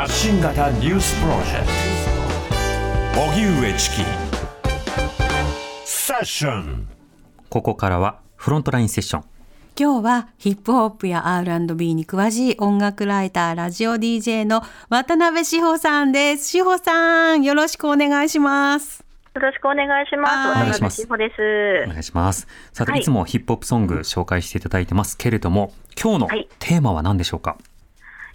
発信型ニュースプロジェクト。荻上チキ。セッション。ここからはフロントラインセッション。今日はヒップホップや R&B に詳しい音楽ライター、ラジオ DJ の渡辺志保さんです。志保さん、よろしくお願いします。よろしくお願いします。はい渡辺志保です。お願いします。さて、はい。い、つもヒップホップソング紹介していただいてますけれども今日のはい。テーマは何でしょうか、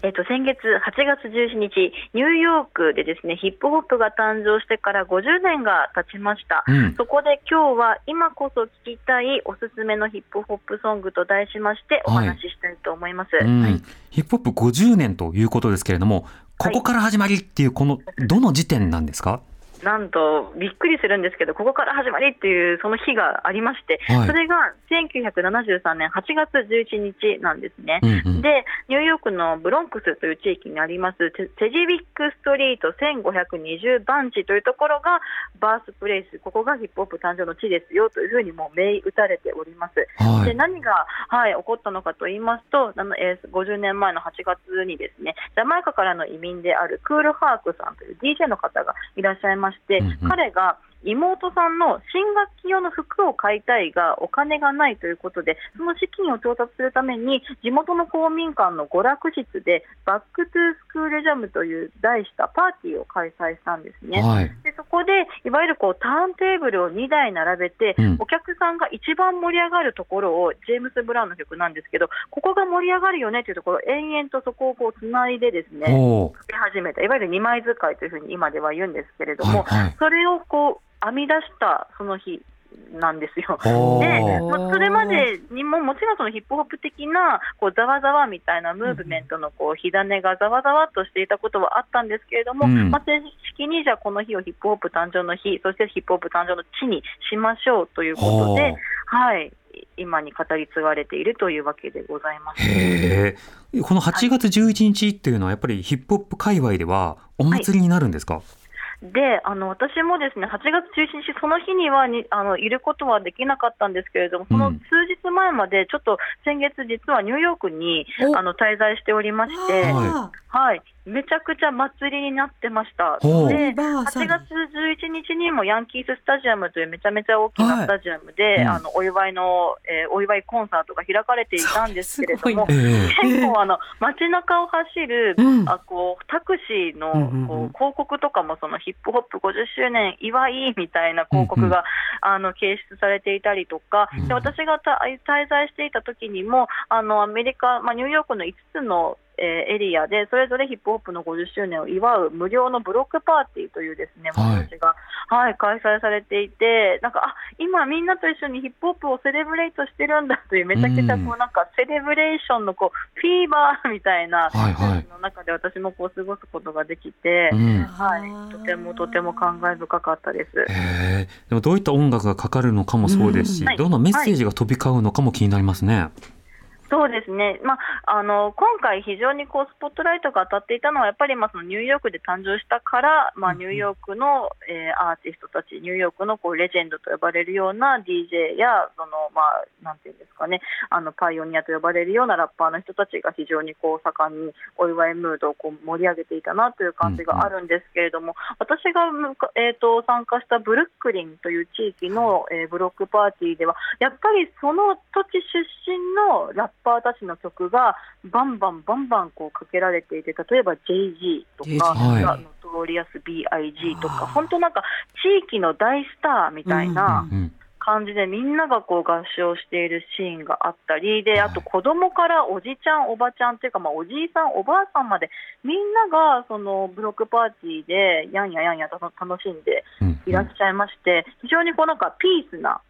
えっと、先月8月17日、ニューヨークでですね、ヒップホップが誕生してから50年が経ちました。うん。そこで今日は今こそ聞きたいおすすめのヒップホップソングと題しましてお話ししたいと思います。うん。ヒップホップ50年ということですけれどもここから始まりっていうこのどの時点なんですか、なんとびっくりするんですけど、ここから始まりっていうその日がありまして、はいそれが1973年8月11日なんですね。うんうんで、ニューヨークのブロンクスという地域にありますテテジビックストリート1520番地というところがbirthplace、ここがヒップホップ誕生の地ですよというふうにもう銘打たれております。ではい何が、はい、起こったのかと言いますと、あのえー50年前の8月にですね、ジャマイカからの移民であるクール・ハークさんという DJ の方がいらっしゃいまして、うんうん。彼が妹さんの新学期用の服を買いたいがお金がないということで、その資金を調達するために地元の公民館の娯楽室で Back to School Jam という題したパーティーを開催したんですね。はい。でそこでいわゆるこうターンテーブルを2台並べて、うん。お客さんが一番盛り上がるところをジェームス・ブラウンの曲なんですけどここが盛り上がるよねというところを延々とそこをこうつないでですね作り始めた。いわゆる2枚使いというふうに今では言うんですけれども、はいはい。それをこう編み出したその日なんですよ。おでーまあそれまでにももちろんそのヒップホップ的なこうざわざわみたいなムーブメントのこう火種がざわざわっとしていたことはあったんですけれども、うん。まあ、正式にじゃあこの日をヒップホップ誕生の日そしてヒップホップ誕生の地にしましょうということで、はい、今に語り継がれているというわけでございます。この8月11日っていうのはやっぱりヒップホップ界隈ではお祭りになるんですか、であの私もですね8月11日、その日にはにあのいることはできなかったんですけれども、その数日前まで、ちょっと先月、実はニューヨークにお。あの滞在しておりまして、ははい、めちゃくちゃ祭りになってました。でバーサ8ル月11日にもヤンキーススタジアムというめちゃめちゃ大きなスタジアムで、うん。あのお祝いの、えーお祝いコンサートが開かれていたんですけれどもすごい、ええ結構あの街中を走る、うん。あこうタクシーのうんうんうん。こう広告とかもそのヒップホップ50周年祝いみたいな広告が、あの掲出されていたりとか、うん。で私がた滞在していた時にもあのアメリカ、まあ、ニューヨークの5つのえーエリアでそれぞれヒップホップの50周年を祝う無料のブロックパーティーというですね、はい。催しが、はい、開催されていて、なんかあ今、みんなと一緒にヒップホップをセレブレイトしてるんだという、めちゃくちゃこうなんかセレブレーションのこうフィーバーみたいなはいはい。の中で私もこう過ごすことができて、うん。はい、とてもとても感慨深かったです。へえでもどういった音楽がかかるのかもそうですし、うん。はい。どんなメッセージが飛び交うのかも気になりますね。そうですね、まあ、あの今回、非常にこうスポットライトが当たっていたのは、やっぱりまあそのニューヨークで誕生したから、まあ、ニューヨークの、えーアーティストたち、ニューヨークのこうレジェンドと呼ばれるような DJ や、そのまあ、なんていうんですかね、あのパイオニアと呼ばれるようなラッパーの人たちが非常にこう盛んにお祝いムードをこう盛り上げていたなという感じがあるんですけれども、私がむか、えー、と参加したブルックリンという地域の、えーブロックパーティーでは、やっぱりその土地出身のラッパーたちの曲がバンバンバンバンこうかけられていて、例えば JAY-Z とか、はい。 Notorious B.I.G. とか、本当なんか地域の大スターみたいなうん感じで、みんながこう合唱しているシーンがあったり、であと子供からおじちゃん、おばちゃんというか、まあ、おじいさん、おばあさんまで、みんながそのブロックパーティーでやんややんやと楽しんでうん。いらっしゃいまして、非常にこうなんかピースな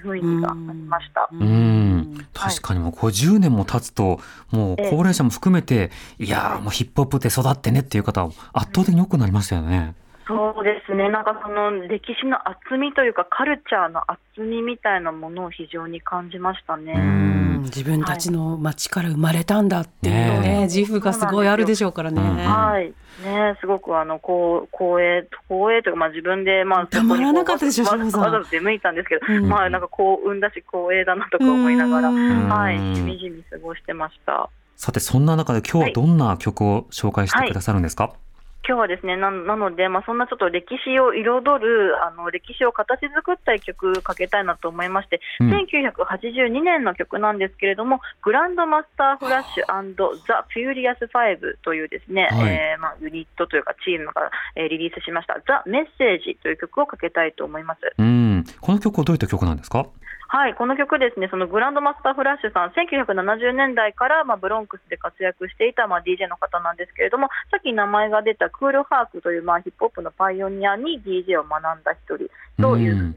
雰囲気がありました。うん確かにもう50年も経つともう高齢者も含めていやもうヒップホップで育ってねっていう方圧倒的に多くなりましたよね。そうですね、なんかその歴史の厚みというか、カルチャーの厚みみたいなものを非常に感じましたね。うん。自分たちの町から生まれたんだっていうねね自負がすごいあるでしょうからね。うんはい、ね、すごくあのこう光栄、光栄というか、まあ、自分で、まあ、たまらなかったでしょそこにこうわざわざ出向いたんですけど、うん。まあ、なんか幸運だし、光栄だなとか思いながら、うん。はい、しみじみ過ごしてました。さてそんな中で今日はどんな曲を紹介してくださるんですか、今日はですね、ななので、まあ、そんなちょっと歴史を彩る、あの歴史を形作った一曲かけたいなと思いまして、うん。1982年の曲なんですけれども、 Grandmaster Flash The Furious 5というですね、はい。えーまあ、ユニットというかチームが、えーリリースしました、ザ・メッセージという曲をかけたいと思います。うん。この曲はどういった曲なんですか？はい、この曲ですね、そのグランドマスターフラッシュさん、1970年代から、まあ、ブロンクスで活躍していた、まあ、DJ の方なんですけれども、さっき名前が出たクールハークという、まあ、ヒップホップのパイオニアに DJ を学んだ一人という、うん。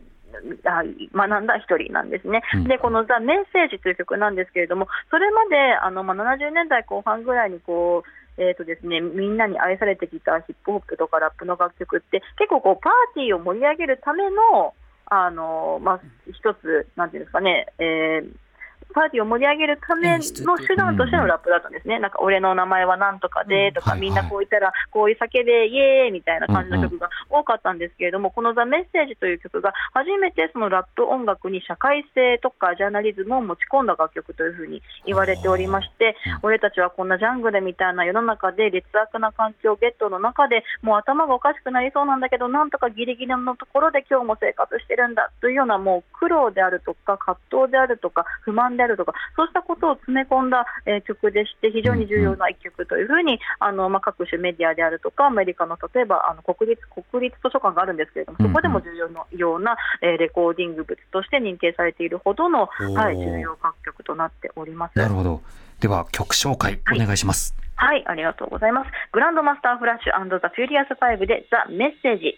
あ学んだ一人なんですね、うん。でこの「ザ・メッセージ」という曲なんですけれども、それまであの、まあ、70年代後半ぐらいにこう、えーとですね、みんなに愛されてきたヒップホップとかラップの楽曲って、結構こうパーティーを盛り上げるための、あのまあ、一つ、なんていうんですかね、えーパーティーを盛り上げるための手段としてのラップだったんですね、なんか俺の名前はなんとかでとか、うんみんなこう言ったら、こういう酒でイエーイみたいな感じの曲が多かったんですけれども、このザ・メッセージという曲が初めてそのラップ音楽に社会性とかジャーナリズムを持ち込んだ楽曲というふうに言われておりまして、俺たちはこんなジャングルみたいな世の中で劣悪な環境、ゲットの中でもう頭がおかしくなりそうなんだけど、なんとかギリギリのところで今日も生活してるんだというようなもう苦労であるとか、葛藤であるとか、不満であるとか、そうしたことを詰め込んだ、えー曲でして、非常に重要な一曲というふうに、あのまあ、各種メディアであるとか、アメリカの例えばあの国立国立図書館があるんですけれども、そこでも重要なような、えーレコーディング物として認定されているほどの、はい、重要楽曲となっております。なるほど。では曲紹介お願いします、はい、ありがとうございます。 Grandmaster Flash The Furious 5で The Message。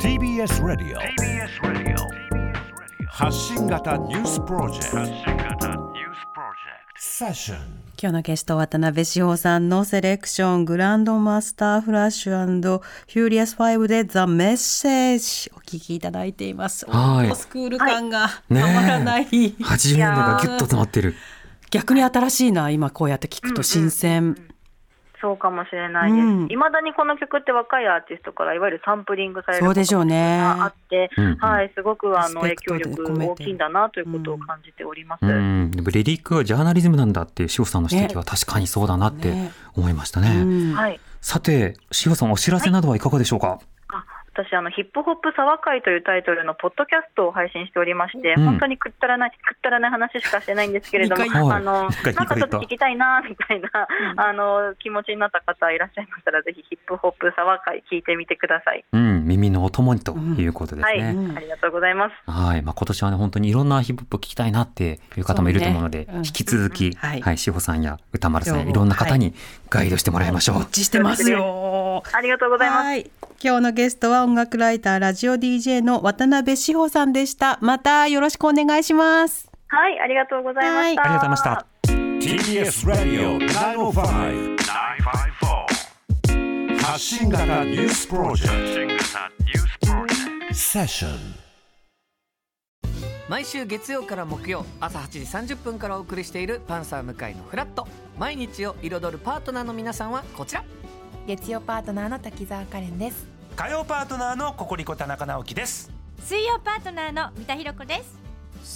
TBS Radio TBS Radio発信型ニュースプロジェクト今日のゲスト渡辺志保さんのセレクショングランドマスターフラッシュ Furious 5で The Message お聞きいただいています。はいスクール感がたまらない。80年代がギュッと詰まってる逆に新しいな今こうやって聞くと新鮮。そうかもしれないです。うん。いまだにこの曲って若いアーティストからいわゆるサンプリングされるそうでしょうね。があって、うんうん。はい、すごくあの影響力大きいんだなということを感じております。レリックはジャーナリズムなんだっていう志保さんの指摘は確かにそうだなってね。思いましたね。うん。はい。さて志保さんお知らせなどはいかがでしょうか、あ私あの、ヒップホップ沢会というタイトルのポッドキャストを配信しておりまして、うん。本当にくったらない、くったらない話しかしてないんですけれども、あの、なんかちょっと聞きたいな、みたいな、あの、気持ちになった方いらっしゃいましたら、ぜひヒップホップ沢会聞いてみてください。うん、耳のお供にということですはい、ね。うん。ありがとうございます。はい、まあ、今年はね、本当にいろんなヒップホップ聞きたいなっていう方もいると思うので、ねうん。引き続き、うんはい。はい、志保さんや歌丸さんいろんな方にガイドしてもらいましょう。一致してますよ。ありがとうございます。はい。今日のゲストは音楽ライターラジオ DJ の渡辺志保さんでした。またよろしくお願いします。はい、ありがとうございました。ありがとうございました。TBS ラディオ905 954発信型ニュースプロジェクトセッション毎週月曜から木曜朝8時30分からお送りしている「パンサー向井のフラット」毎日を彩るパートナーの皆さんはこちら月曜パートナーの滝沢カレンです火曜パートナーのココリコ田中直樹です。水曜パートナーの三田寛子です。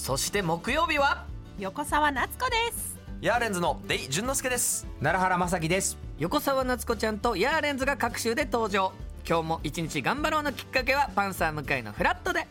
そして木曜日は？横澤夏子です。ヤーレンズのデイ淳之介です。奈良原雅樹です。横澤夏子ちゃんとヤーレンズが各週で登場。今日も一日頑張ろうのきっかけは「パンサー向井のフラット」で